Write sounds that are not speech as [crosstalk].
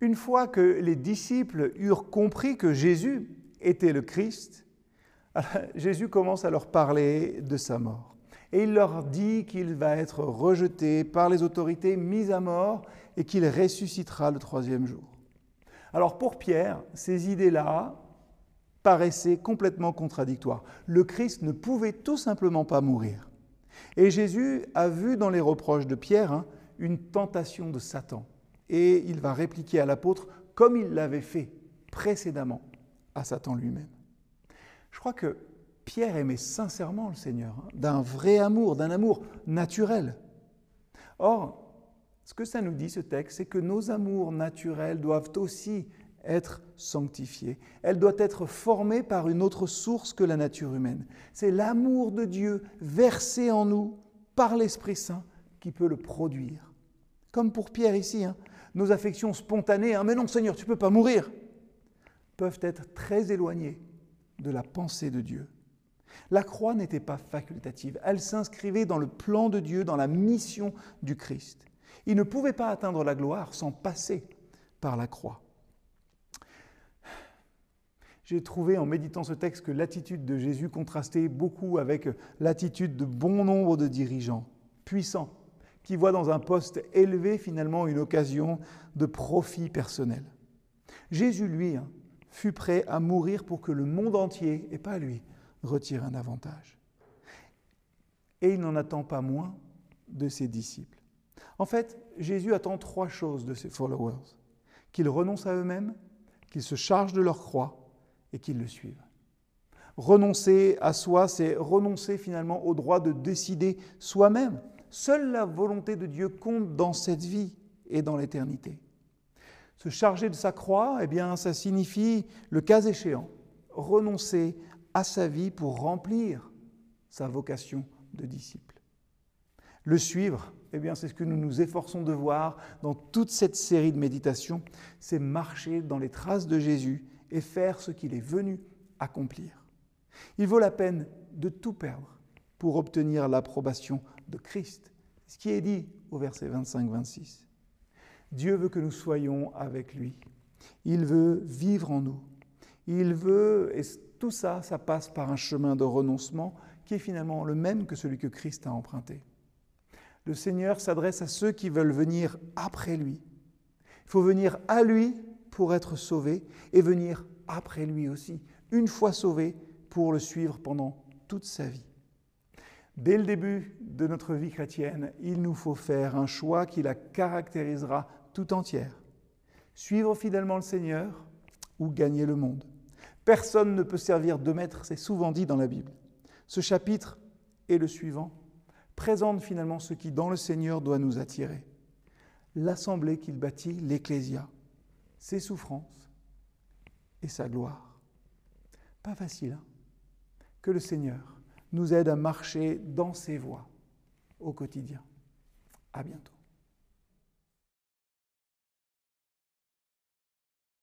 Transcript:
Une fois que les disciples eurent compris que Jésus était le Christ, [laughs] Jésus commence à leur parler de sa mort. Et il leur dit qu'il va être rejeté par les autorités, mis à mort, et qu'il ressuscitera le troisième jour. Alors pour Pierre, ces idées-là paraissaient complètement contradictoires. Le Christ ne pouvait tout simplement pas mourir. Et Jésus a vu dans les reproches de Pierre hein, une tentation de Satan. Et il va répliquer à l'apôtre comme il l'avait fait précédemment à Satan lui-même. Je crois que Pierre aimait sincèrement le Seigneur, hein, d'un vrai amour, d'un amour naturel. Or, ce que ça nous dit, ce texte, c'est que nos amours naturels doivent aussi être sanctifiés. Elle doit être formée par une autre source que la nature humaine. C'est l'amour de Dieu versé en nous par l'Esprit Saint qui peut le produire. Comme pour Pierre ici, hein, nos affections spontanées, hein, mais non Seigneur, tu ne peux pas mourir, peuvent être très éloignées de la pensée de Dieu. La croix n'était pas facultative, elle s'inscrivait dans le plan de Dieu, dans la mission du Christ. Il ne pouvait pas atteindre la gloire sans passer par la croix. J'ai trouvé en méditant ce texte que l'attitude de Jésus contrastait beaucoup avec l'attitude de bon nombre de dirigeants puissants qui voient dans un poste élevé finalement une occasion de profit personnel. Jésus, lui, hein, fut prêt à mourir pour que le monde entier, et pas lui, retire un avantage. Et il n'en attend pas moins de ses disciples. En fait, Jésus attend trois choses de ses followers. Qu'ils renoncent à eux-mêmes, qu'ils se chargent de leur croix et qu'ils le suivent. Renoncer à soi, c'est renoncer finalement au droit de décider soi-même. Seule la volonté de Dieu compte dans cette vie et dans l'éternité. Se charger de sa croix, eh bien, ça signifie, le cas échéant, renoncer à sa vie pour remplir sa vocation de disciple. Le suivre, eh bien, c'est ce que nous nous efforçons de voir dans toute cette série de méditations, c'est marcher dans les traces de Jésus et faire ce qu'il est venu accomplir. Il vaut la peine de tout perdre pour obtenir l'approbation de Christ. Ce qui est dit au verset 25-26. Dieu veut que nous soyons avec lui. Il veut vivre en nous. Il veut, et tout ça, ça passe par un chemin de renoncement qui est finalement le même que celui que Christ a emprunté. Le Seigneur s'adresse à ceux qui veulent venir après lui. Il faut venir à lui pour être sauvé et venir après lui aussi, une fois sauvé, pour le suivre pendant toute sa vie. Dès le début de notre vie chrétienne, il nous faut faire un choix qui la caractérisera tout entière. Suivre fidèlement le Seigneur ou gagner le monde. Personne ne peut servir de maître, c'est souvent dit dans la Bible. Ce chapitre et le suivant présente finalement ce qui, dans le Seigneur, doit nous attirer. L'assemblée qu'il bâtit, l'Ecclésia, ses souffrances et sa gloire. Pas facile, hein? Que le Seigneur nous aide à marcher dans ses voies au quotidien. À bientôt.